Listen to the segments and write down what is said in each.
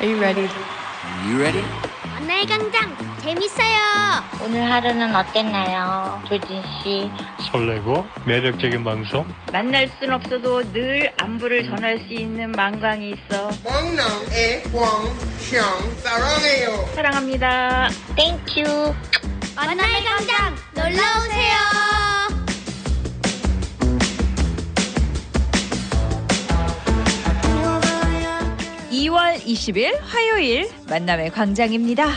Are you ready? You ready? 만남의 광장 재밌어요. 오늘 하루는 어땠나요? 조진 씨. 설레고 매력적인 방송 만날 순 없어도 늘 안부를 전할 수 있는 만광이 있어 광남의 광형 사랑해요. 사랑합니다. Thank you. 만남의 광장 놀러 오세요. 이월 20일 화요일 만남의 광장입니다.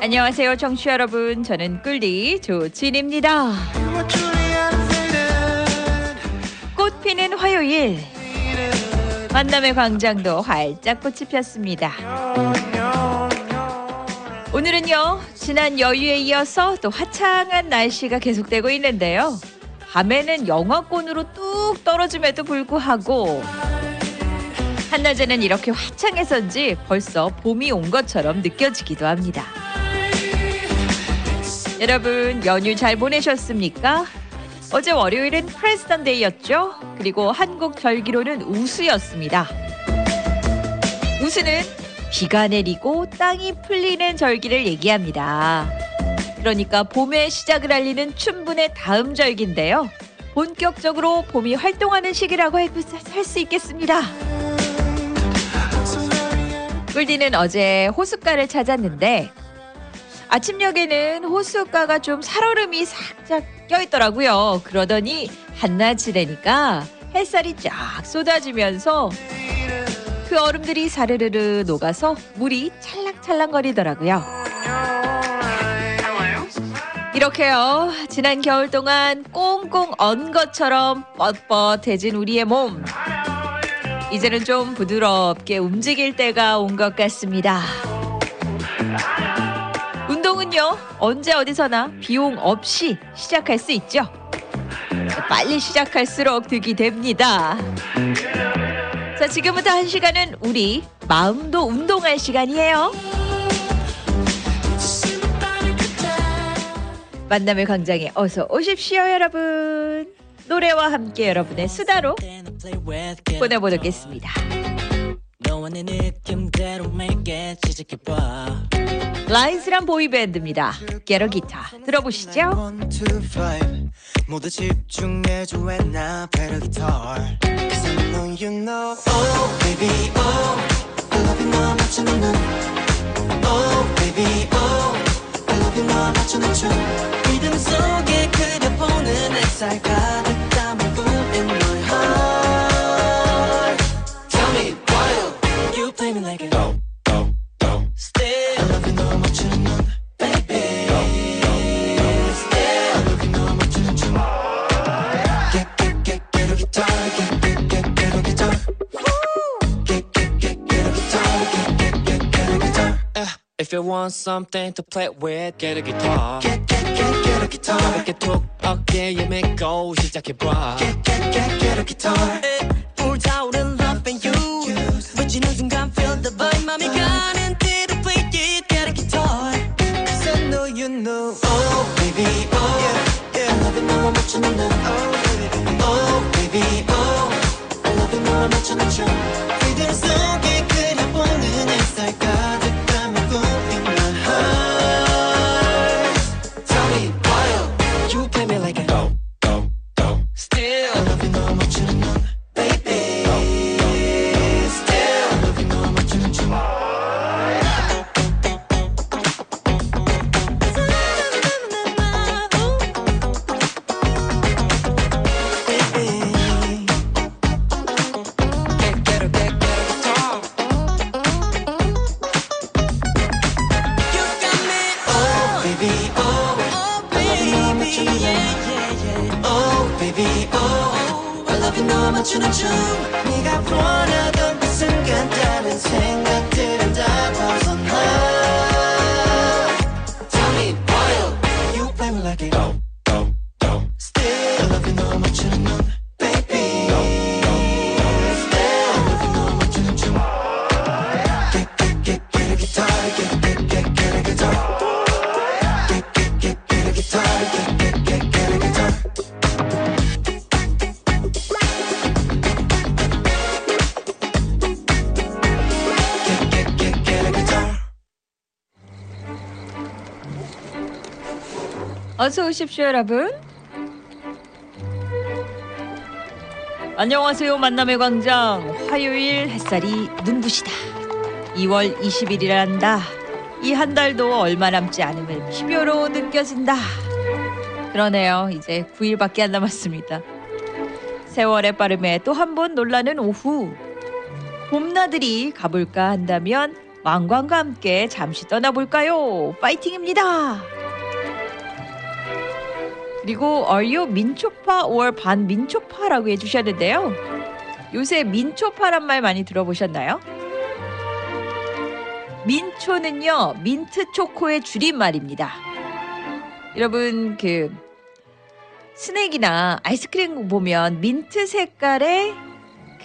안녕하세요, 청취 여러분. 저는 꿀리 조진입니다. 꽃 피는 화요일. 만남의 광장도 활짝 꽃이 폈습니다. 오늘은요, 지난 여유에 이어서 또 화창한 날씨가 계속되고 있는데요. 밤에는 영하권으로 뚝 떨어짐에도 불구하고 한낮에는 이렇게 화창해서인지 벌써 봄이 온 것처럼 느껴지기도 합니다. 여러분 연휴 잘 보내셨습니까? 어제 월요일은 프레스던 데이였죠. 그리고 한국 절기로는 우수였습니다. 우수는 비가 내리고 땅이 풀리는 절기를 얘기합니다. 그러니까 봄의 시작을 알리는 춘분의 다음 절기인데요. 본격적으로 봄이 활동하는 시기라고 할 수 있겠습니다. 꿀디는 어제 호숫가를 찾았는데 아침녘에는 호숫가가 좀 살얼음이 살짝 껴있더라고요. 그러더니 한낮이 되니까 햇살이 쫙 쏟아지면서 그 얼음들이 사르르르 녹아서 물이 찰랑찰랑거리더라고요. 이렇게요. 지난 겨울 동안 꽁꽁 언 것처럼 뻣뻣해진 우리의 몸. 이제는 좀 부드럽게 움직일 때가 온 것 같습니다. 운동은요, 언제 어디서나 비용 없이 시작할 수 있죠. 빨리 시작할수록 득이 됩니다. 자, 지금부터 한 시간은 우리 마음도 운동할 시간이에요. 만남의 광장에 어서 오십시오, 여러분. 노래와 함께 여러분의 수다로 보내보겠습니다. 라이즈란 보이밴드입니다. 게러 기타 들어보시죠. 모두 집중해줘 play the guitar Cause I know you know Oh baby oh I love you 너 맞추는 눈 Oh baby oh You 너 맞추는 춤 리듬 속에 그려보는 햇살 가득 담은 꿈 in my heart Tell me why you play me like a If you want something to play with, get a guitar. Get get get get a guitar 가볍게 툭 어깨에 메고 시작해봐. Get get get get a guitar 불타오른 love and you 외치는 순간 feel the vibe 맘이 어서 오십시오, 여러분. 안녕하세요, 만남의 광장. 화요일 햇살이 눈부시다. 2월 20일이란다. 이 한 달도 얼마 남지 않음을 피묘로 느껴진다. 그러네요. 이제 9일밖에 안 남았습니다. 세월의 빠름에 또 한 번 놀라는 오후. 봄나들이 가볼까 한다면 왕관과 함께 잠시 떠나볼까요? 파이팅입니다. 그리고 you 민초파 or 반민초파라고 해주셨는데요. 요새 민초파란 말 많이 들어보셨나요? 민초는요 민트 초코의 줄임말입니다. 여러분 그 스낵이나 아이스크림 보면 민트 색깔의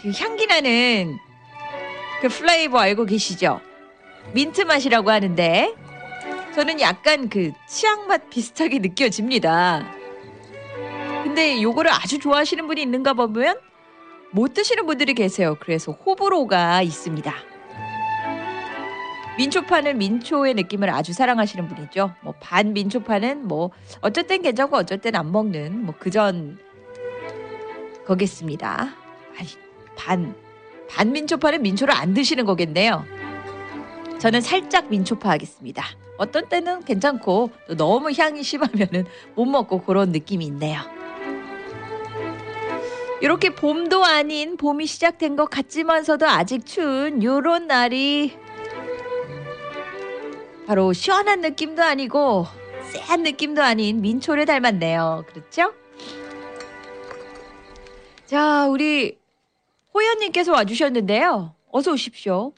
그 향기 나는 그 flavor 알고 계시죠? 민트 맛이라고 하는데 저는 약간 그 치약 맛 비슷하게 느껴집니다. 근데 요거를 아주 좋아하시는 분이 있는가 보면 못 드시는 분들이 계세요. 그래서 호불호가 있습니다. 민초파는 민초의 느낌을 아주 사랑하시는 분이죠. 뭐 반 민초파는 뭐 어쩔 땐 괜찮고 어쩔 땐 안 먹는 뭐 그전 거겠습니다. 아니 반 반민초파는 민초를 안 드시는 거겠네요. 저는 살짝 민초파 하겠습니다. 어떤 때는 괜찮고 또 너무 향이 심하면은 못 먹고 그런 느낌이 있네요. 이렇게 봄도 아닌 봄이 시작된 것 같지만서도 아직 추운 요런 날이 바로 시원한 느낌도 아니고 쎄한 느낌도 아닌 민초를 닮았네요. 그렇죠? 자, 우리 호연님께서 와주셨는데요. 어서 오십시오.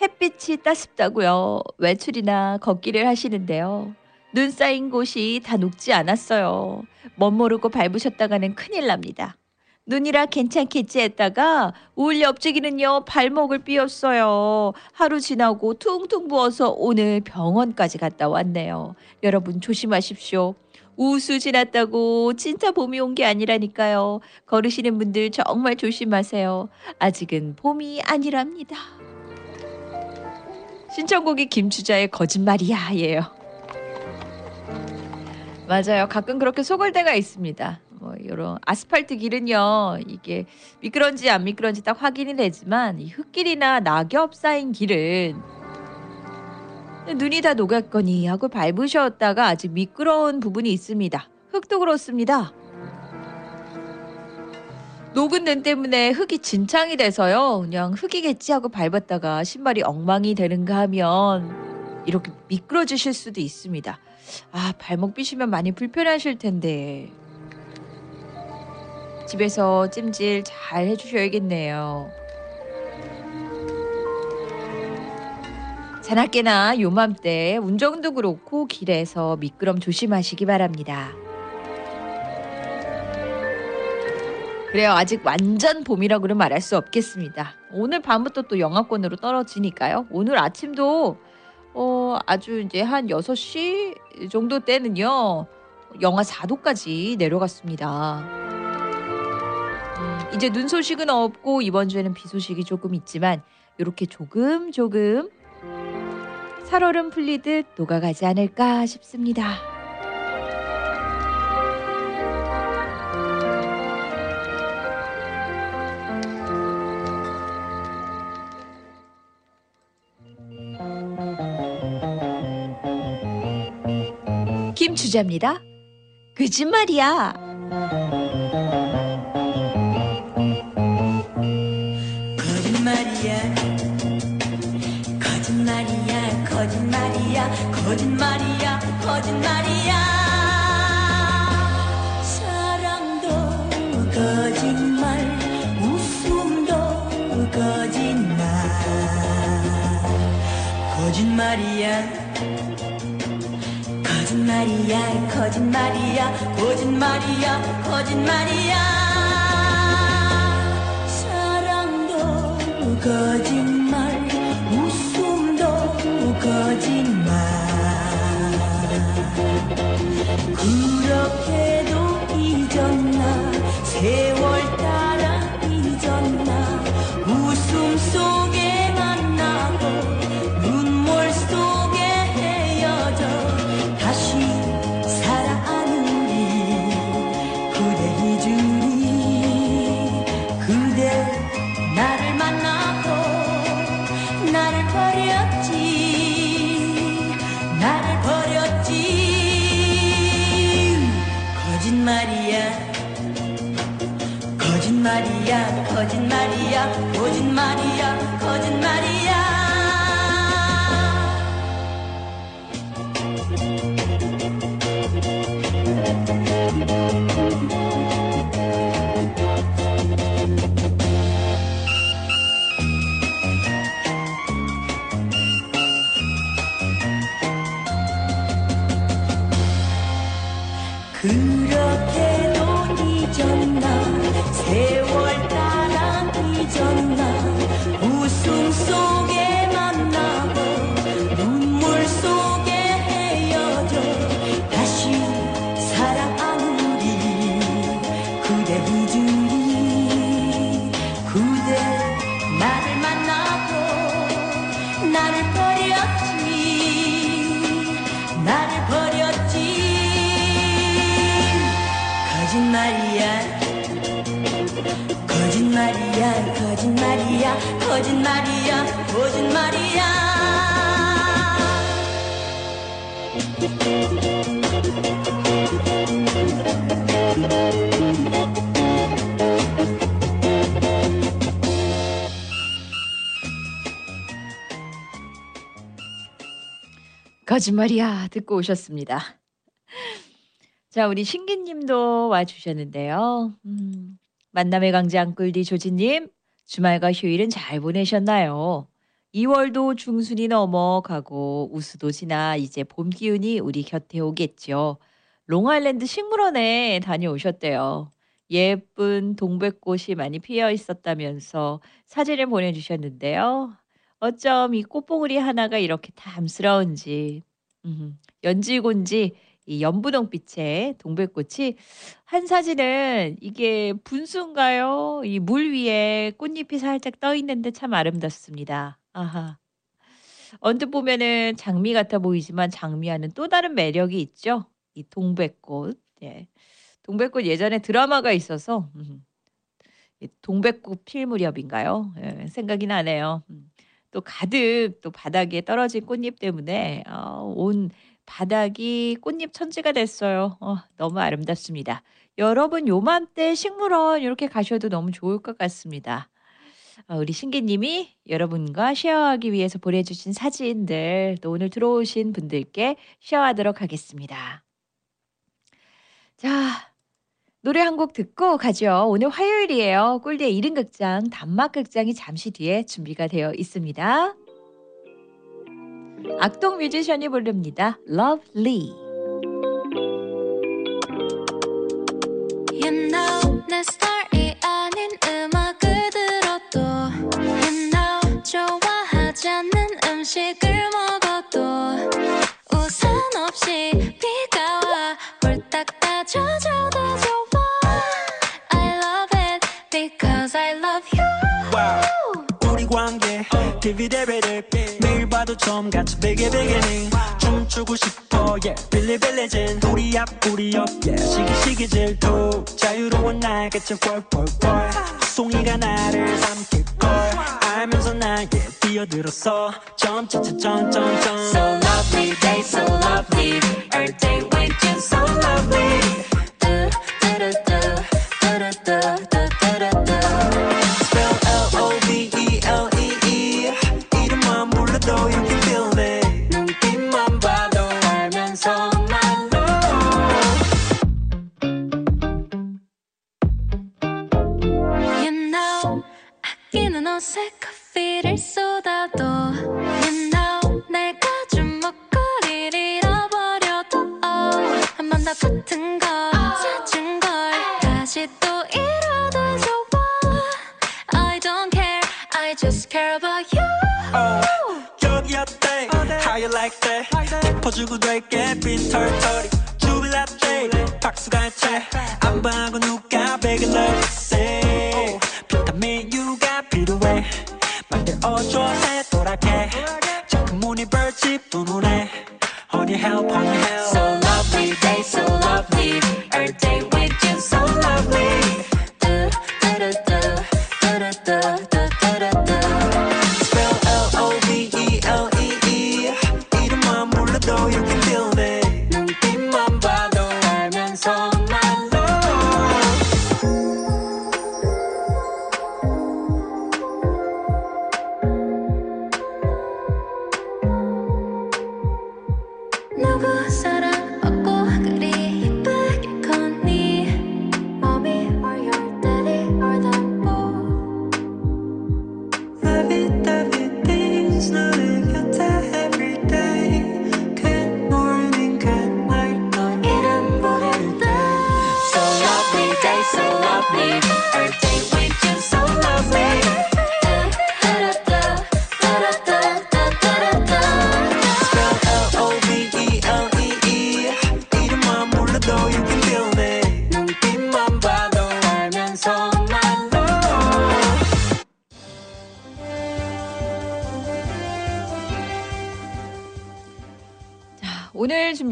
햇빛이 따숩다고요. 외출이나 걷기를 하시는데요. 눈 쌓인 곳이 다 녹지 않았어요. 멋모르고 밟으셨다가는 큰일 납니다. 눈이라 괜찮겠지 했다가 울 옆지기는요 발목을 삐었어요. 하루 지나고 퉁퉁 부어서 오늘 병원까지 갔다 왔네요. 여러분 조심하십시오. 우수 지났다고 진짜 봄이 온 게 아니라니까요. 걸으시는 분들 정말 조심하세요. 아직은 봄이 아니랍니다. 신청곡이 김추자의 거짓말이야 예요. 맞아요. 가끔 그렇게 속을 때가 있습니다. 뭐 이런 아스팔트 길은요 이게 미끄런지 안 미끄런지 딱 확인이 되지만 이 흙길이나 낙엽 쌓인 길은 눈이 다 녹았거니 하고 밟으셨다가 아직 미끄러운 부분이 있습니다. 흙도 그렇습니다. 녹은 눈 때문에 흙이 진창이 돼서요. 그냥 흙이겠지 하고 밟았다가 신발이 엉망이 되는가 하면 이렇게 미끄러지실 수도 있습니다. 아, 발목 삐시면 많이 불편하실 텐데. 집에서 찜질 잘 해주셔야겠네요. 자나깨나 요맘때 운전도 그렇고 길에서 미끄럼 조심하시기 바랍니다. 그래요. 아직 완전 봄이라고는 말할 수 없겠습니다. 오늘 밤부터 또 영하권으로 떨어지니까요. 오늘 아침도 어, 아주 이제 한 6시 정도 때는요. 영하 4도까지 내려갔습니다. 음, 이제 눈 소식은 없고 이번 주에는 비 소식이 조금 있지만 이렇게 조금 조금 살얼음 풀리듯 녹아가지 않을까 싶습니다. 거짓말이야. 거짓말이야 거짓말이야. 사랑도 거짓말 웃음도 거짓말. 거짓말이야. 거짓말이야 거짓말이야 거짓말이야 거짓말이야. 사랑도 거짓말 웃음도 거짓말 잊었 거짓말이야 거짓말이야 거짓말이야 거짓말이야 거짓말이야 듣고 오셨습니다. 자, 우리 신기님도 와주셨는데요. 음, 만남의 강장 꿀디 조진님, 주말과 휴일은 잘 보내셨나요? 2월도 중순이 넘어가고 우수도 지나 이제 봄 기운이 우리 곁에 오겠죠. 롱아일랜드 식물원에 다녀오셨대요. 예쁜 동백꽃이 많이 피어 있었다면서 사진을 보내주셨는데요. 어쩜 이 꽃봉오리 하나가 이렇게 탐스러운지, 음, 연지곤지 이 연분홍빛의 동백꽃이 한 사진은 이게 분수인가요? 이 물 위에 꽃잎이 살짝 떠 있는데 참 아름답습니다. 아하. 언뜻 보면은 장미 같아 보이지만 장미와는 또 다른 매력이 있죠. 이 동백꽃. 예. 동백꽃 예전에 드라마가 있어서 음, 이 동백꽃 필 무렵인가요? 예, 생각이 나네요. 음. 또 가득 또 바닥에 떨어진 꽃잎 때문에 어, 온 바닥이 꽃잎 천지가 됐어요. 어, 너무 아름답습니다. 여러분 요맘때 식물원 이렇게 가셔도 너무 좋을 것 같습니다. 어, 우리 신기님이 여러분과 쉐어하기 위해서 보내주신 사진들 또 오늘 들어오신 분들께 쉐어하도록 하겠습니다. 자, 노래 한 곡 듣고 가죠. 오늘 화요일이에요. 꿀디의 이른극장 단막 극장이 잠시 뒤에 준비가 되어 있습니다. 악동 뮤지션이 부릅니다. Lovely. You know 내 스타일이 아닌 음악을 들어도. You know 좋아하지 않는 음식을 먹어도. 우산 없이 비가 와. 홀딱 다 젖어도 좋아. I love it because I love you. 우리 관계 디비데베 봐도 처음 같이 베개 베개ning 춤추고 싶어 yeah. 빌리빌리진. 우리 앞 우리 옆 yeah. 시기시기 질투 자유로운 날 끝을 뻘뻘뻘. 송이가 나를 삼킬걸. 알면서 나에게 뛰어들었어. 점차차 점점점 So lovely day so lovely. Every day with you so lovely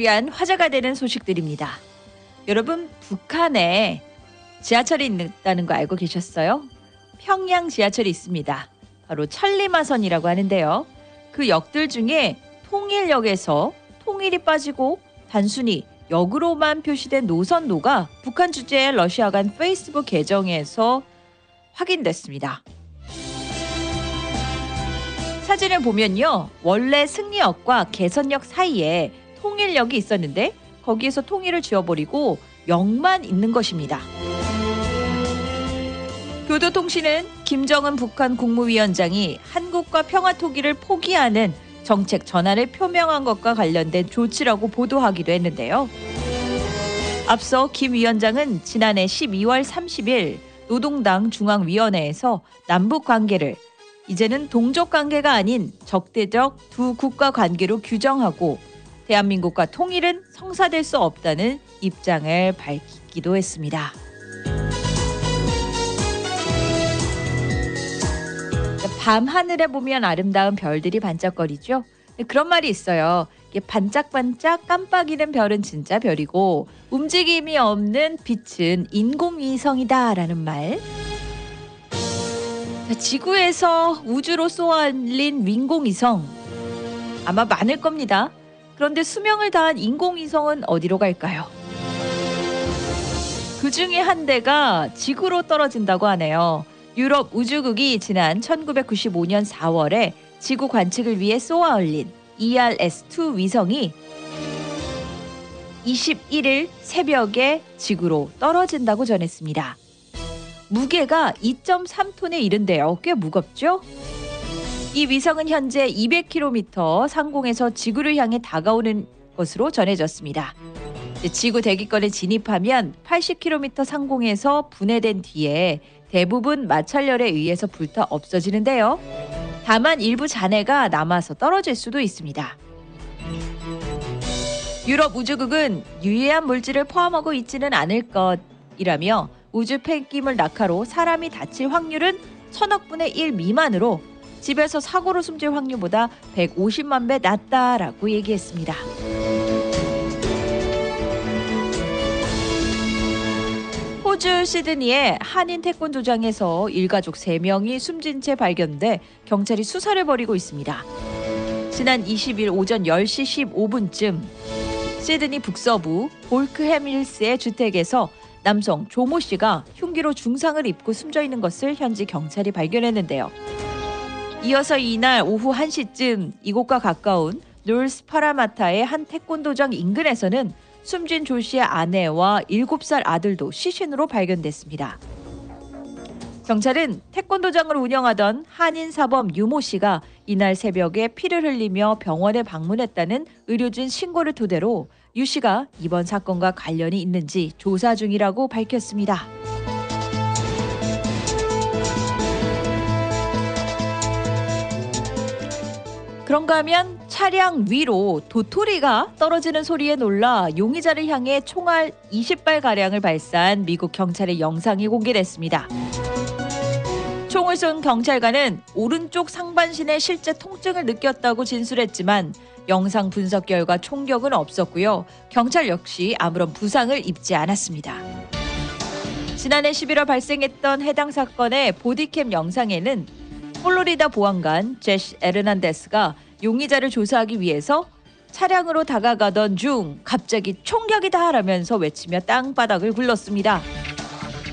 준비한 화제가 되는 소식들입니다. 여러분, 북한에 지하철이 있다는 거 알고 계셨어요? 평양 지하철이 있습니다. 바로 천리마선이라고 하는데요. 그 역들 중에 통일역에서 통일이 빠지고 단순히 역으로만 표시된 노선도가 북한 주재의 러시아 간 페이스북 계정에서 확인됐습니다. 사진을 보면요. 원래 승리역과 개선역 사이에 통일역이 있었는데 거기에서 통일을 지워버리고 역만 있는 것입니다. 교도통신은 김정은 북한 국무위원장이 한국과 평화토기를 포기하는 정책 전환을 표명한 것과 관련된 조치라고 보도하기도 했는데요. 앞서 김 위원장은 지난해 12월 30일 노동당 중앙위원회에서 남북 관계를 이제는 동족 관계가 아닌 적대적 두 국가 관계로 규정하고 대한민국과 통일은 성사될 수 없다는 입장을 밝히기도 했습니다. 밤 하늘에 보면 아름다운 별들이 반짝거리죠. 그런 말이 있어요. 반짝반짝 깜빡이는 별은 진짜 별이고 움직임이 없는 빛은 인공위성이다라는 말. 자, 지구에서 우주로 쏘아올린 인공위성 아마 많을 겁니다. 그런데 수명을 다한 인공위성은 어디로 갈까요? 그 중에 한 대가 지구로 떨어진다고 하네요. 유럽 우주국이 지난 1995년 4월에 지구 관측을 위해 쏘아 올린 ERS-2 위성이 21일 새벽에 지구로 떨어진다고 전했습니다. 무게가 2.3톤에 이른데요. 꽤 무겁죠? 이 위성은 현재 200km 상공에서 지구를 향해 다가오는 것으로 전해졌습니다. 지구 대기권에 진입하면 80km 상공에서 분해된 뒤에 대부분 마찰열에 의해서 불타 없어지는데요. 다만 일부 잔해가 남아서 떨어질 수도 있습니다. 유럽 우주국은 유해한 물질을 포함하고 있지는 않을 것이라며 우주 폐기물 낙하로 사람이 다칠 확률은 천억 분의 1 미만으로 집에서 사고로 숨질 확률보다 150만 배 낮다라고 얘기했습니다. 호주 시드니의 한인 태권도장에서 일가족 3명이 숨진 채 발견돼 경찰이 수사를 벌이고 있습니다. 지난 20일 오전 10시 15분쯤 시드니 북서부 볼크햄 힐스의 주택에서 남성 조모 씨가 흉기로 중상을 입고 숨져 있는 것을 현지 경찰이 발견했는데요. 이어서 이날 오후 1시쯤 이곳과 가까운 놀스 파라마타의 한 태권도장 인근에서는 숨진 조 씨의 아내와 7살 아들도 시신으로 발견됐습니다. 경찰은 태권도장을 운영하던 한인 사범 유모 씨가 이날 새벽에 피를 흘리며 병원에 방문했다는 의료진 신고를 토대로 유 씨가 이번 사건과 관련이 있는지 조사 중이라고 밝혔습니다. 그런가 하면 차량 위로 도토리가 떨어지는 소리에 놀라 용의자를 향해 총알 20발 가량을 발사한 미국 경찰의 영상이 공개됐습니다. 총을 쏜 경찰관은 오른쪽 상반신에 실제 통증을 느꼈다고 진술했지만 영상 분석 결과 총격은 없었고요. 경찰 역시 아무런 부상을 입지 않았습니다. 지난해 11월 발생했던 해당 사건의 보디캠 영상에는 플로리다 보안관 제시 에르난데스가 용의자를 조사하기 위해서 차량으로 다가가던 중 갑자기 총격이다 라면서 외치며 땅바닥을 굴렀습니다.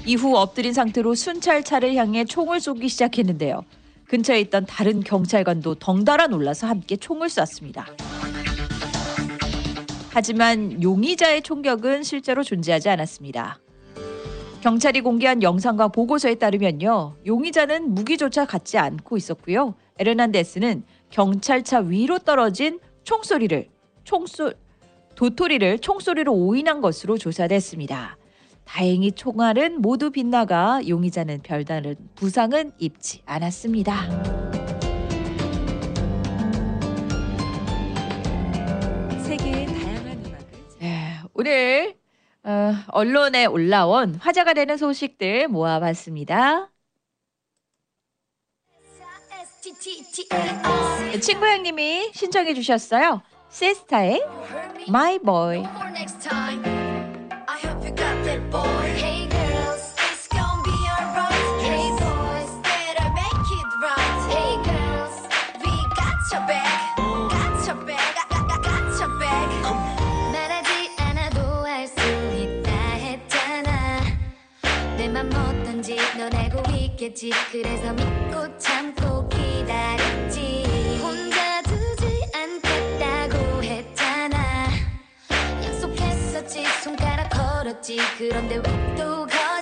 이후 엎드린 상태로 순찰차를 향해 총을 쏘기 시작했는데요. 근처에 있던 다른 경찰관도 덩달아 놀라서 함께 총을 쐈습니다. 하지만 용의자의 총격은 실제로 존재하지 않았습니다. 경찰이 공개한 영상과 보고서에 따르면요. 용의자는 무기조차 갖지 않고 있었고요. 에르난데스는 경찰차 위로 떨어진 총소리를 총소 도토리를 총소리로 오인한 것으로 조사됐습니다. 다행히 총알은 모두 빗나가 용의자는 별다른 부상은 입지 않았습니다. 세계의 다양한 음악을 네, 오늘 어, 언론에 올라온 화제가 되는 소식들 모아봤습니다. 친구 형님이 신청해 주셨어요. 세스타의 My Boy. 있겠지. 그래서 믿고 참고 기다렸지. 혼자 두지 않겠다고 했잖아. 약속했었지 손가락 걸었지 그런데 왜또 거짓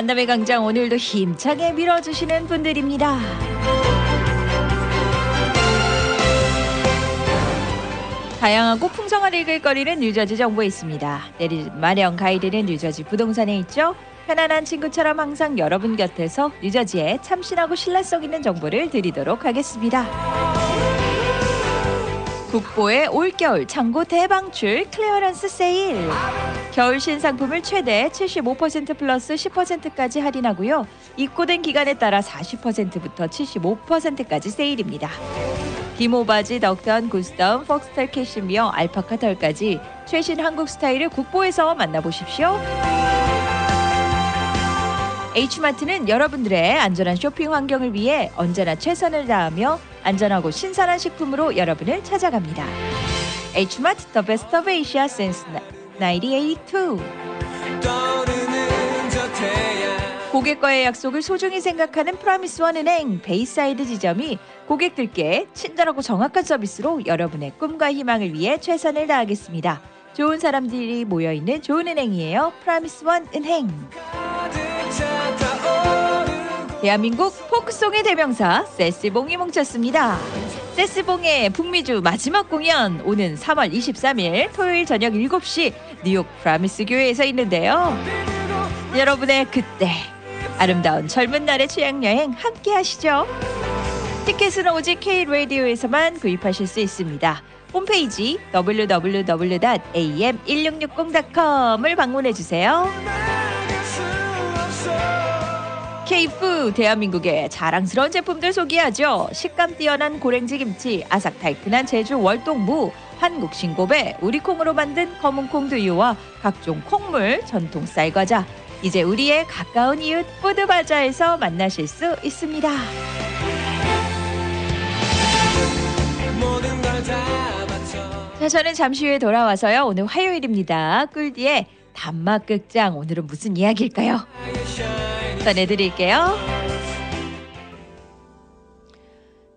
만남의 광장 오늘도 힘차게 밀어주시는 분들입니다. 다양하고 풍성한 읽을 거리는 뉴저지 정보에 있습니다. 마련 가이드는 뉴저지 부동산에 있죠. 편안한 친구처럼 항상 여러분 곁에서 뉴저지의 참신하고 신뢰성 있는 정보를 드리도록 하겠습니다. 국보의 올겨울 창고 대방출 clearance 세일. 겨울 신상품을 최대 75% 플러스 10%까지 할인하고요. 입고된 기간에 따라 40%부터 75%까지 세일입니다. 기모바지, 덕던, 구스다운, 폭스털 캐시미어, 알파카 털까지 최신 한국 스타일을 국보에서 만나보십시오. H마트는 여러분들의 안전한 쇼핑 환경을 위해 언제나 최선을 다하며 안전하고 신선한 식품으로 여러분을 찾아갑니다. H마트 since 1982 떠오르는 저 태양 고객과의 약속을 소중히 생각하는 프라미스원 은행 베이사이드 지점이 고객들께 친절하고 정확한 서비스로 여러분의 꿈과 희망을 위해 최선을 다하겠습니다. 좋은 사람들이 모여 있는 좋은 은행이에요. 프라미스원 은행. 대한민국 포크송의 대명사 세시봉이 뭉쳤습니다. 세스봉의 북미주 마지막 공연 오는 3월 23일 토요일 저녁 7시 뉴욕 프라미스 교회에서 있는데요. 여러분의 그때 아름다운 젊은 날의 취향 여행 함께 하시죠. 티켓은 오직 K 라디오에서만 구입하실 수 있습니다. 홈페이지 www.am1660.com을 방문해 주세요. K푸 대한민국의 자랑스러운 제품들 소개하죠. 식감 뛰어난 고랭지 김치, 아삭 달큰한 제주 월동무, 한국 신고배, 우리 콩으로 만든 검은콩 두유와 각종 콩물, 전통 쌀 과자. 이제 우리의 가까운 이웃 푸드바자에서 만나실 수 있습니다. 자, 저는 잠시 후에 돌아와서요. 오늘 화요일입니다. 꿀디의 단막 극장 오늘은 무슨 이야기일까요? 전해드릴게요.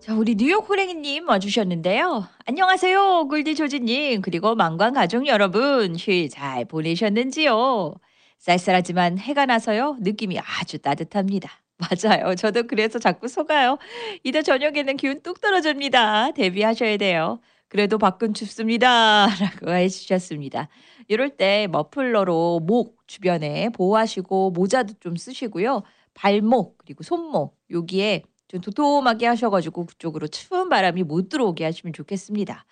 자, 우리 뉴욕 호랭이님 와주셨는데요. 안녕하세요, 꿀디 조지님 그리고 망관 가족 여러분 휴일 잘 보내셨는지요? 쌀쌀하지만 해가 나서요 느낌이 아주 따뜻합니다. 맞아요. 저도 그래서 자꾸 속아요. 이따 저녁에는 기운 뚝 떨어집니다. 대비하셔야 돼요. 그래도 밖은 춥습니다. 라고 해주셨습니다. 이럴 때 머플러로 목 주변에 보호하시고 모자도 좀 쓰시고요. 발목 그리고 손목 여기에 좀 도톰하게 하셔가지고 그쪽으로 추운 바람이 못 들어오게 하시면 좋겠습니다.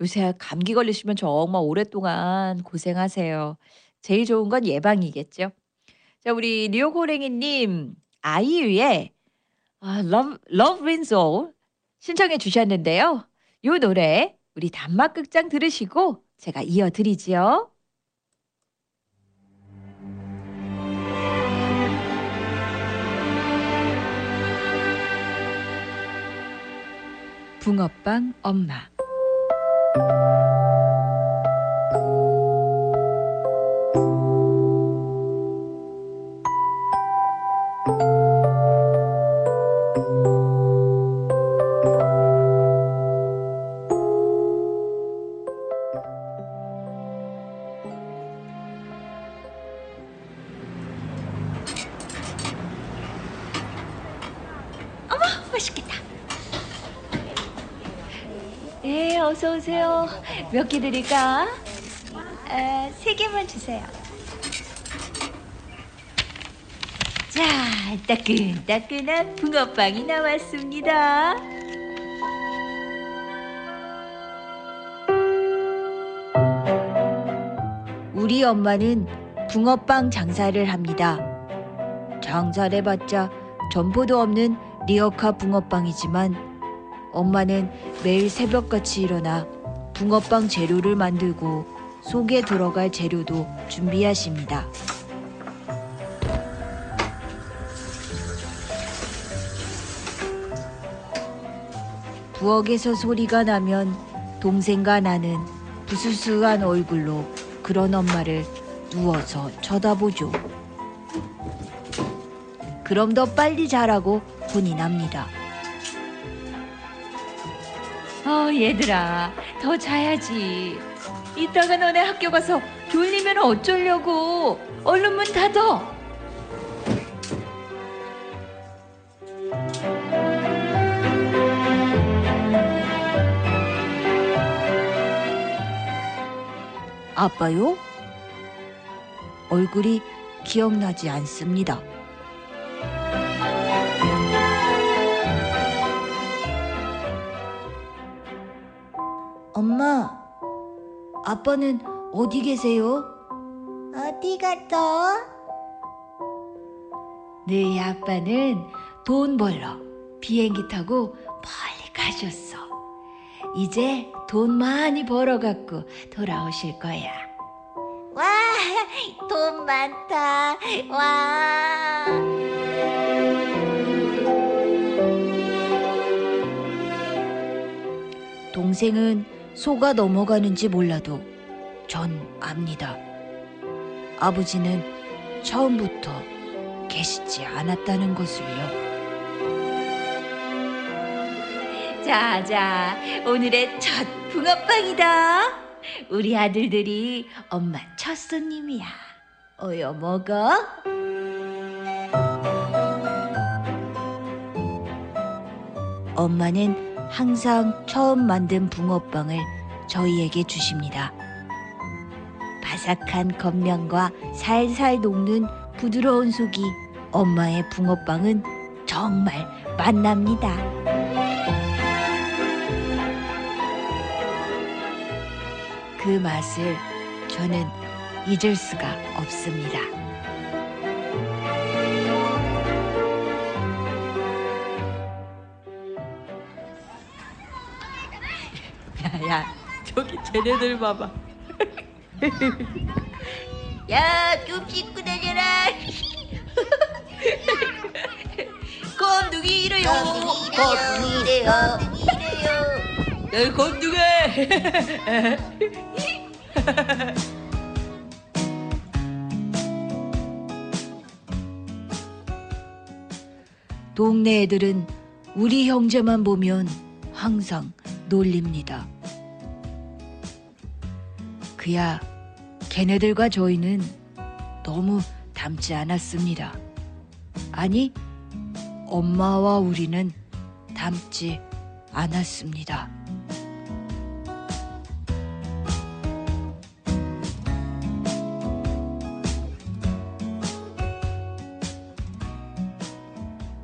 요새 감기 걸리시면 정말 오랫동안 고생하세요. 제일 좋은 건 예방이겠죠. 자 우리 뉴욕 호랭이님 아이유의 아, Love, Love Wins All 신청해 주셨는데요. 요 노래 우리 단막 극장 들으시고 제가 이어드리지요. 붕어빵 엄마 몇 개 드릴까? 아, 세 개만 주세요. 자, 따끈따끈한 붕어빵이 나왔습니다. 우리 엄마는 붕어빵 장사를 합니다. 장사를 해봤자 점포도 없는 리어카 붕어빵이지만 엄마는 매일 새벽같이 일어나 붕어빵 재료를 만들고 속에 들어갈 재료도 준비하십니다. 부엌에서 소리가 나면 동생과 나는 부스스한 얼굴로 그런 엄마를 누워서 쳐다보죠. 그럼 더 빨리 자라고 혼이 납니다. 어, 얘들아, 더 자야지. 이따가 너네 학교 가서 졸리면 어쩌려고. 얼른 문 닫어. 아빠요? 얼굴이 기억나지 않습니다. 엄마, 아빠는 어디 계세요? 어디 갔어? 네 아빠는 돈 벌러 비행기 타고 멀리 가셨어. 이제 돈 많이 벌어갖고 돌아오실 거야. 와, 돈 많다. 와. 동생은 소가 넘어가는지 몰라도 전 압니다. 아버지는 처음부터 계시지 않았다는 것을요. 자, 자, 오늘의 첫 붕어빵이다. 우리 아들들이 엄마 첫 손님이야. 어여 먹어. 엄마는 항상 처음 만든 붕어빵을 저희에게 주십니다. 바삭한 겉면과 살살 녹는 부드러운 속이 엄마의 붕어빵은 정말 맛납니다. 그 맛을 저는 잊을 수가 없습니다. 쟤네들 봐봐. 야, 좀 씻고 다녀라. 건둥이래요. 건둥이래요. 널 건둥해. 동네 애들은 우리 형제만 보면 항상 놀립니다. 그야 걔네들과 저희는 너무 닮지 않았습니다. 아니, 엄마와 우리는 닮지 않았습니다.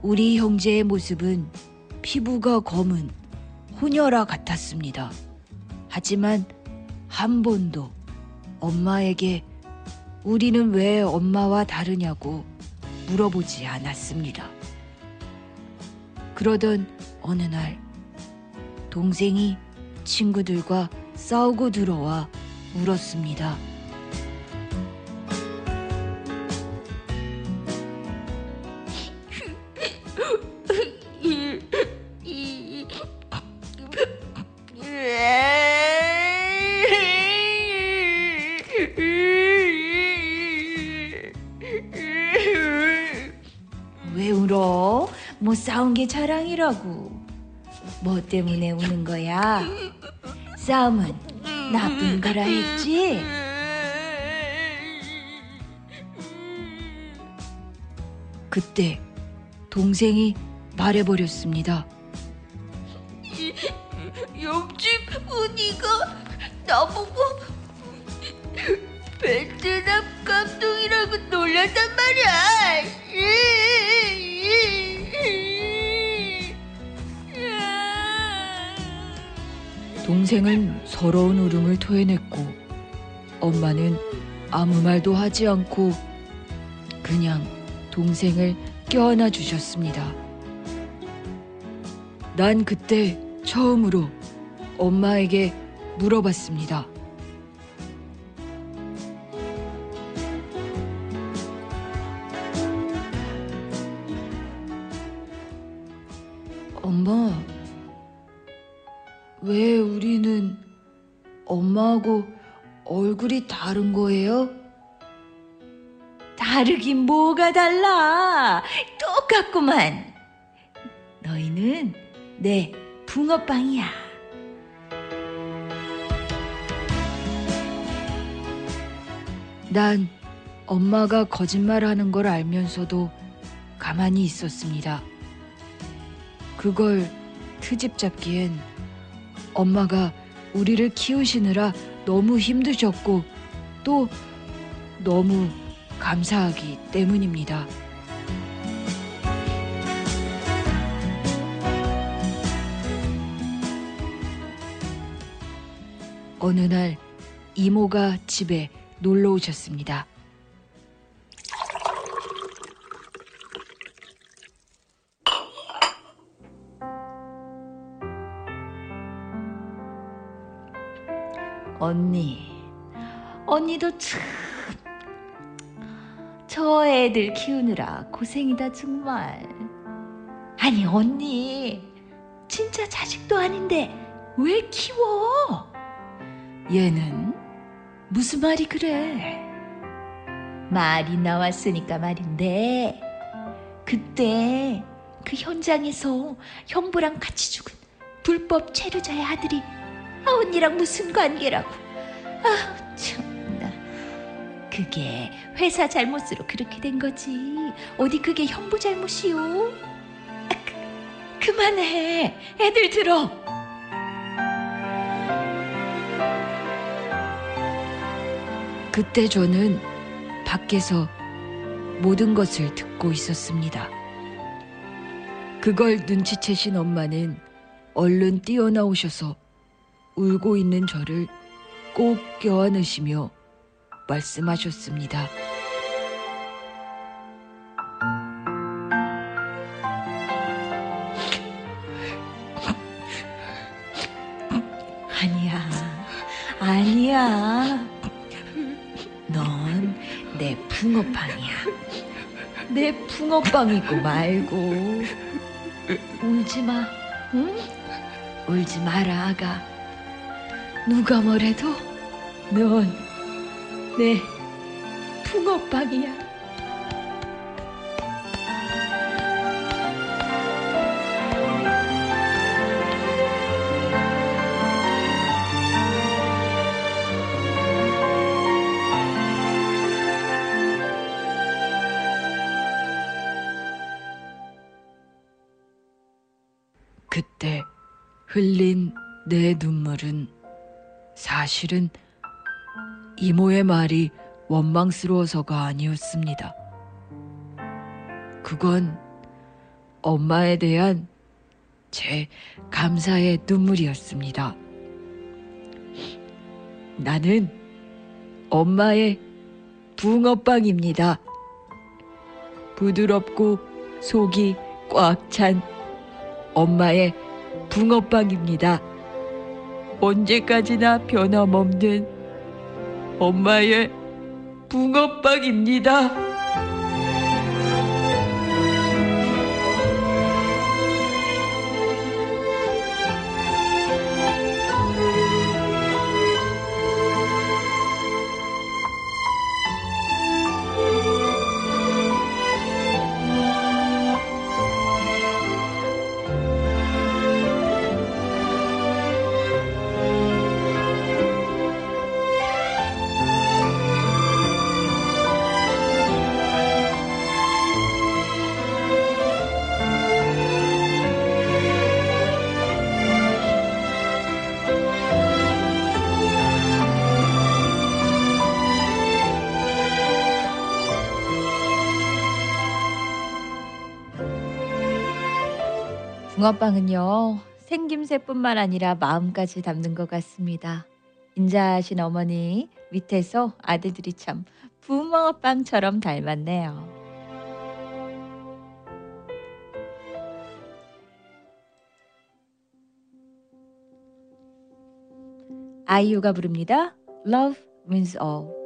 우리 형제의 모습은 피부가 검은 호녀라 같았습니다. 하지만 한 번도 엄마에게 우리는 왜 엄마와 다르냐고 물어보지 않았습니다. 그러던 어느 날 동생이 친구들과 싸우고 들어와 울었습니다. 게 자랑이라고. 뭐 때문에 우는 거야? 싸움은 나쁜 거라 했지? 그때 동생이 말해버렸습니다. 옆집 언니가 나보고 베트남 감동이라고 놀렸단 말이야. 동생은 서러운 울음을 토해냈고 엄마는 아무 말도 하지 않고 그냥 동생을 껴안아 주셨습니다. 난 그때 처음으로 엄마에게 물어봤습니다. 뭐가 달라. 똑같구만. 너희는 내 붕어빵이야. 난 엄마가 거짓말하는 걸 알면서도 가만히 있었습니다. 그걸 트집 잡기엔 엄마가 우리를 키우시느라 너무 힘드셨고 또 너무 감사하기 때문입니다. 어느 날 이모가 집에 놀러 오셨습니다. 언니, 언니도 참, 저 애들 키우느라 고생이다, 정말. 아니, 언니, 진짜 자식도 아닌데 왜 키워? 얘는 무슨 말이 그래? 말이 나왔으니까 말인데, 그때 그 현장에서 형부랑 같이 죽은 불법 체류자의 아들이 아, 언니랑 무슨 관계라고. 아, 참나. 그게 회사 잘못으로 그렇게 된 거지. 어디 그게 형부 잘못이요? 아, 그, 그만해. 애들 들어. 그때 저는 밖에서 모든 것을 듣고 있었습니다. 그걸 눈치채신 엄마는 얼른 뛰어나오셔서 울고 있는 저를 꼭 껴안으시며 말씀하셨습니다. 아니야. 넌 내 붕어빵이야. 내 붕어빵이고 말고. 울지 마. 응? 울지 마라, 아가. 누가 뭐래도 넌 내 붕어빵이야. 흘린 내 눈물은 사실은 이모의 말이 원망스러워서가 아니었습니다. 그건 엄마에 대한 제 감사의 눈물이었습니다. 나는 엄마의 붕어빵입니다. 부드럽고 속이 꽉 찬 엄마의 붕어빵입니다. 언제까지나 변함없는 엄마의 붕어빵입니다. 붕어빵은요 생김새뿐만 아니라 마음까지 담는 것 같습니다. 인자하신 어머니 밑에서 아들들이 참 붕어빵처럼 닮았네요. 아이유가 부릅니다. Love wins all.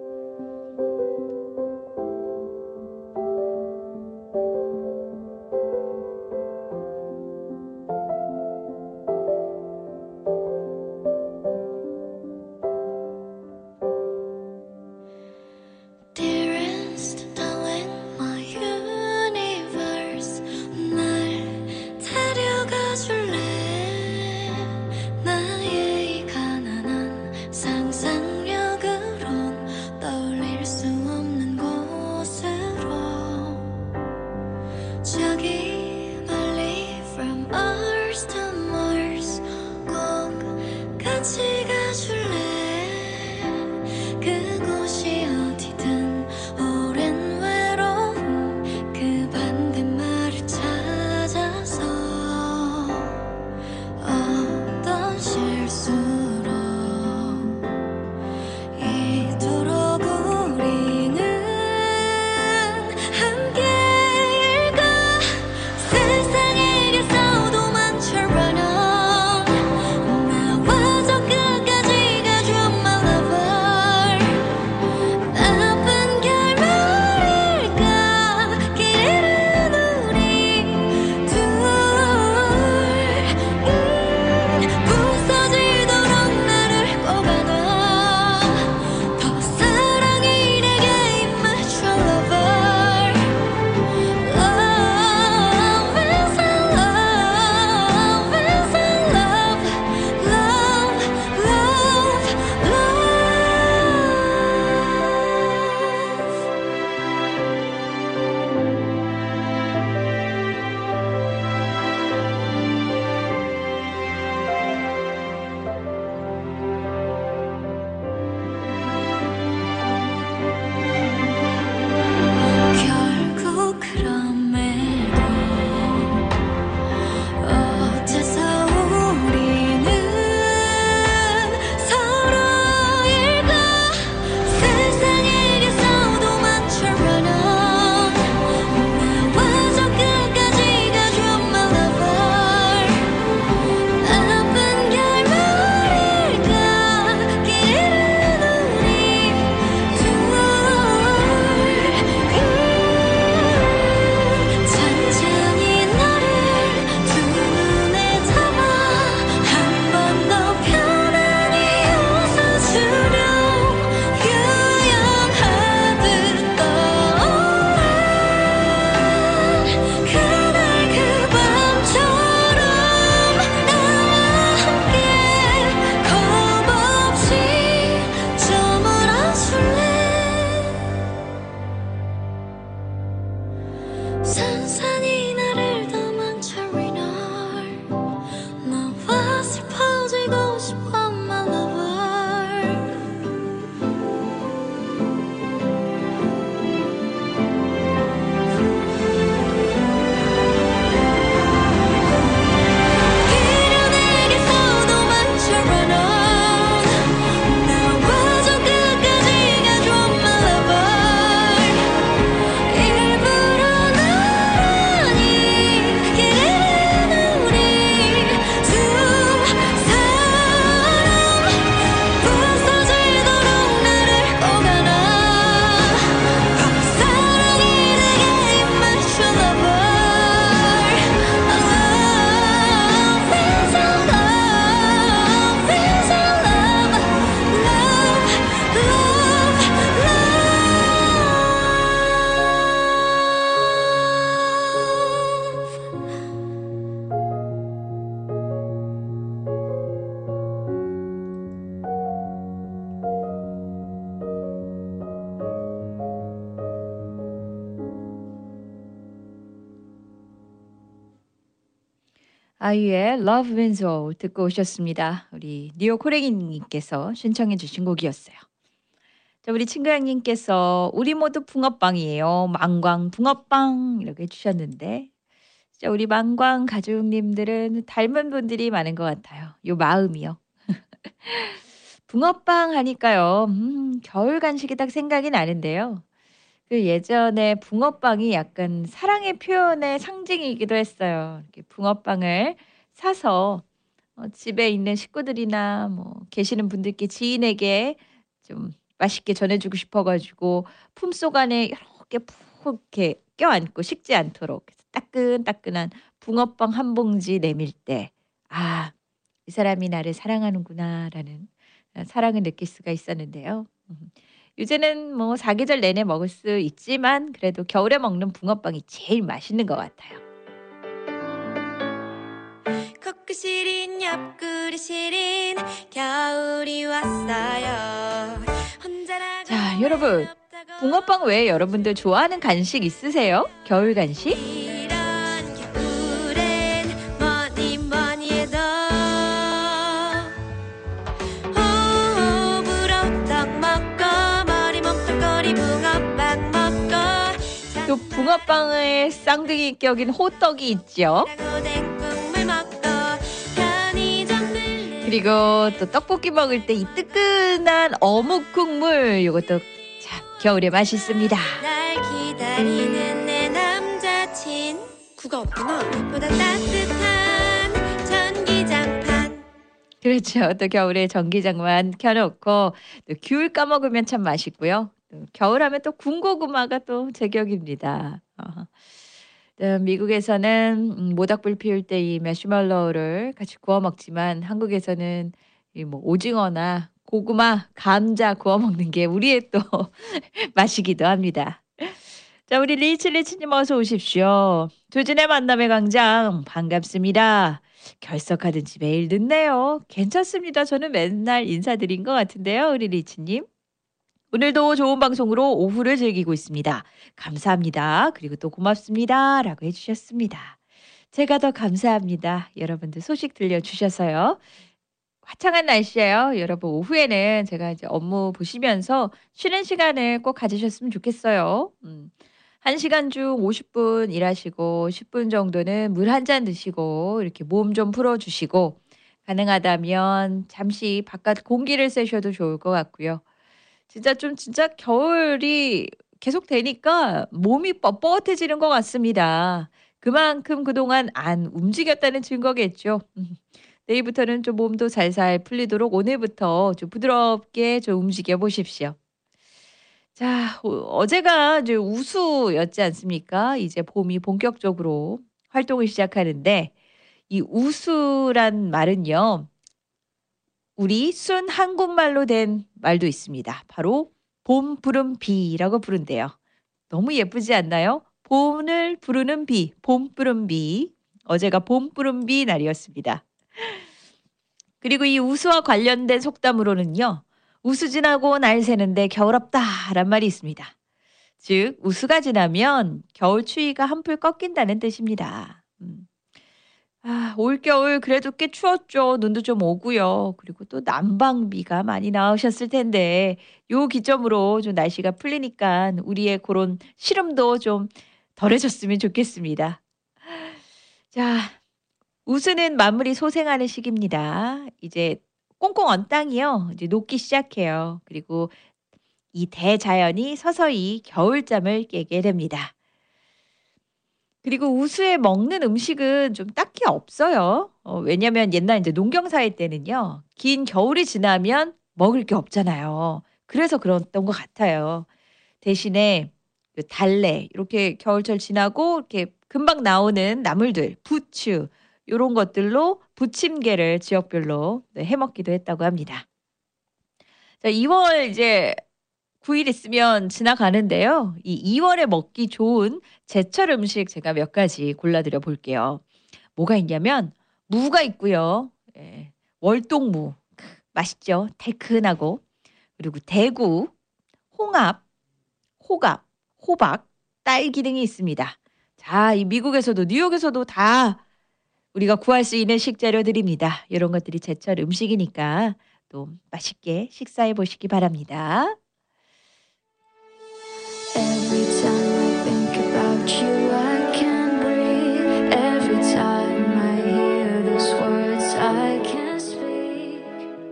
아이유의 Love Wins All 듣고 오셨습니다. 우리 뉴욕 호랭이님께서 신청해 주신 곡이었어요. 자, 우리 친구양님께서 우리 모두 붕어빵이에요. 망광 붕어빵 이렇게 해주셨는데 진짜 우리 망광 가족님들은 닮은 분들이 많은 것 같아요. 요 마음이요. 붕어빵 하니까요. 음, 겨울 간식이 딱 생각이 나는데요. 그 예전에 붕어빵이 약간 사랑의 표현의 상징이기도 했어요. 이렇게 붕어빵을 사서 어, 집에 있는 식구들이나 뭐 계시는 분들께 지인에게 좀 맛있게 전해주고 싶어가지고 품속 안에 이렇게 푹 이렇게 껴안고 식지 않도록 따끈따끈한 붕어빵 한 봉지 내밀 때, 아, 이 사람이 나를 사랑하는구나라는 사랑을 느낄 수가 있었는데요. 음. 요새는 뭐 사계절 내내 먹을 수 있지만 그래도 겨울에 먹는 붕어빵이 제일 맛있는 것 같아요. 코끝 시린 옆구리 시린 겨울이 왔어요 자, 여러분. 붕어빵 외에 여러분들 좋아하는 간식 있으세요? 겨울 간식? 붕어빵의 쌍둥이 격인 호떡이 있죠. 그리고 또 떡볶이 먹을 때 이 뜨끈한 어묵 국물 이것도 참 겨울에 맛있습니다. 구가 없구나 보다 따뜻한 전기장판 그렇죠. 또 겨울에 전기장만 켜놓고 또 귤 까먹으면 참 맛있고요. 또 겨울하면 또 군고구마가 또 제격입니다. 어. 또 미국에서는 음, 모닥불 피울 때이 매슈멀로우를 같이 구워 먹지만 한국에서는 이 뭐 오징어나 고구마, 감자 구워 먹는 게 우리의 또 맛이기도 합니다. 자, 우리 리치리치님 어서 오십시오. 조진의 만남의 광장 반갑습니다. 결석하든지 매일 늦네요. 괜찮습니다. 저는 맨날 인사드린 것 같은데요, 우리 리치님. 오늘도 좋은 방송으로 오후를 즐기고 있습니다. 감사합니다. 그리고 또 고맙습니다. 라고 해주셨습니다. 제가 더 감사합니다. 여러분들 소식 들려주셔서요. 화창한 날씨예요. 여러분 오후에는 제가 이제 업무 보시면서 쉬는 시간을 꼭 가지셨으면 좋겠어요. 음. 1시간 중 50분 일하시고 10분 정도는 물 한 잔 드시고 이렇게 몸 좀 풀어 주시고 가능하다면 잠시 바깥 공기를 쐬셔도 좋을 것 같고요. 진짜 좀 진짜 겨울이 계속 되니까 몸이 뻣뻣해지는 것 같습니다. 그만큼 그동안 안 움직였다는 증거겠죠. 음. 내일부터는 좀 몸도 살살 풀리도록 오늘부터 좀 부드럽게 좀 움직여 보십시오. 자, 어, 어제가 이제 우수였지 않습니까? 이제 봄이 본격적으로 활동을 시작하는데 이 우수란 말은요. 우리 순 한국말로 된 말도 있습니다. 바로 봄 부른 비라고 부른대요. 너무 예쁘지 않나요? 봄을 부르는 비, 봄 부른 비. 어제가 봄 부른 비 날이었습니다. 그리고 이 우수와 관련된 속담으로는요. 우수 지나고 날 새는데 겨울 없다란 말이 있습니다. 즉 우수가 지나면 겨울 추위가 한풀 꺾인다는 뜻입니다. 음. 아, 올겨울 그래도 꽤 추웠죠. 눈도 좀 오고요. 그리고 또 난방비가 많이 나오셨을 텐데 요 기점으로 좀 날씨가 풀리니까 우리의 그런 시름도 좀 덜해졌으면 좋겠습니다. 자, 우수는 만물이 소생하는 시기입니다. 이제 꽁꽁 언 땅이요. 이제 녹기 시작해요. 그리고 이 대자연이 서서히 겨울잠을 깨게 됩니다. 그리고 우수에 먹는 음식은 좀 딱히 없어요. 어, 왜냐면 옛날 이제 농경사회 때는요. 긴 겨울이 지나면 먹을 게 없잖아요. 그래서 그랬던 것 같아요. 대신에 그 달래 이렇게 겨울철 지나고 이렇게 금방 나오는 나물들, 부추 요런 것들로 부침개를 지역별로 네, 해 먹기도 했다고 합니다. 자, 2월 이제 9일 있으면 지나가는데요. 이 2월에 먹기 좋은 제철 음식 제가 몇 가지 골라드려 볼게요. 뭐가 있냐면 무가 있고요. 예, 월동무 맛있죠. 달큰하고 그리고 대구, 홍합, 호갑, 호박, 딸기 등이 있습니다. 자, 이 미국에서도 뉴욕에서도 다 우리가 구할 수 있는 식재료들입니다. 이런 것들이 제철 음식이니까 또 맛있게 식사해 보시기 바랍니다.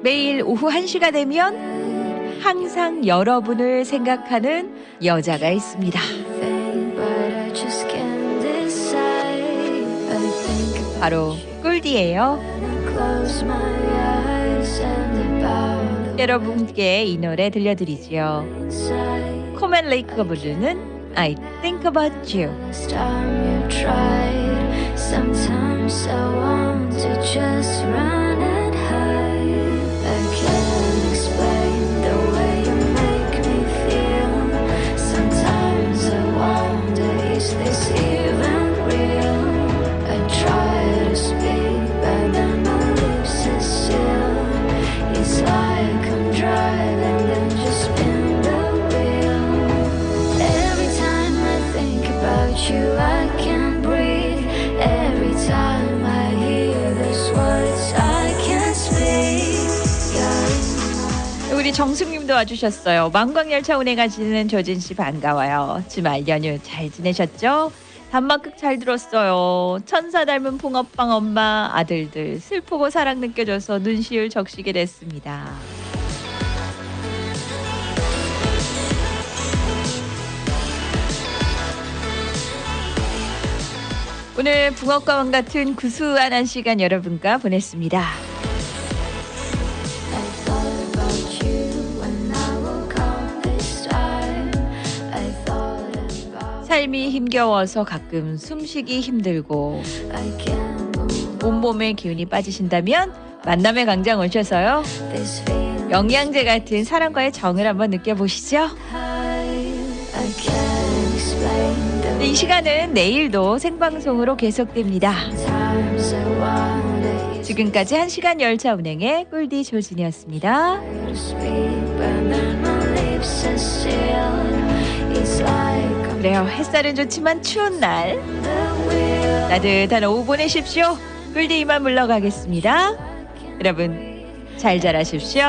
매일 오후 1시가 되면 항상 여러분을 생각하는 여자가 있습니다. 바로 꿀디예요. 여러분께 이 노래 inside. 코멘 레이크가 부르는 I Think About You. Sometimes I want to just run and 정숙님도 와주셨어요. 망광열차 운행 하시는 조진 씨 반가워요. 주말 연휴 잘 지내셨죠? 단막극 잘 들었어요. 천사 닮은 붕어빵 엄마 아들들 슬프고 사랑 느껴져서 눈시울 적시게 됐습니다. 오늘 붕어빵 같은 구수한 시간 여러분과 보냈습니다. 삶이 힘겨워서 가끔 숨쉬기 힘들고 온몸에 기운이 빠지신다면 만남의 광장 오셔서요. 영양제 같은 사랑과의 정을 한번 느껴보시죠. 이 시간은 내일도 생방송으로 계속됩니다. 지금까지 1시간 열차 운행의 꿀디 조진이었습니다. 그래요. 햇살은 좋지만 추운 날. 따뜻한 오후 보내십시오. 꿀디 이만 물러가겠습니다. 여러분 잘 자라십시오.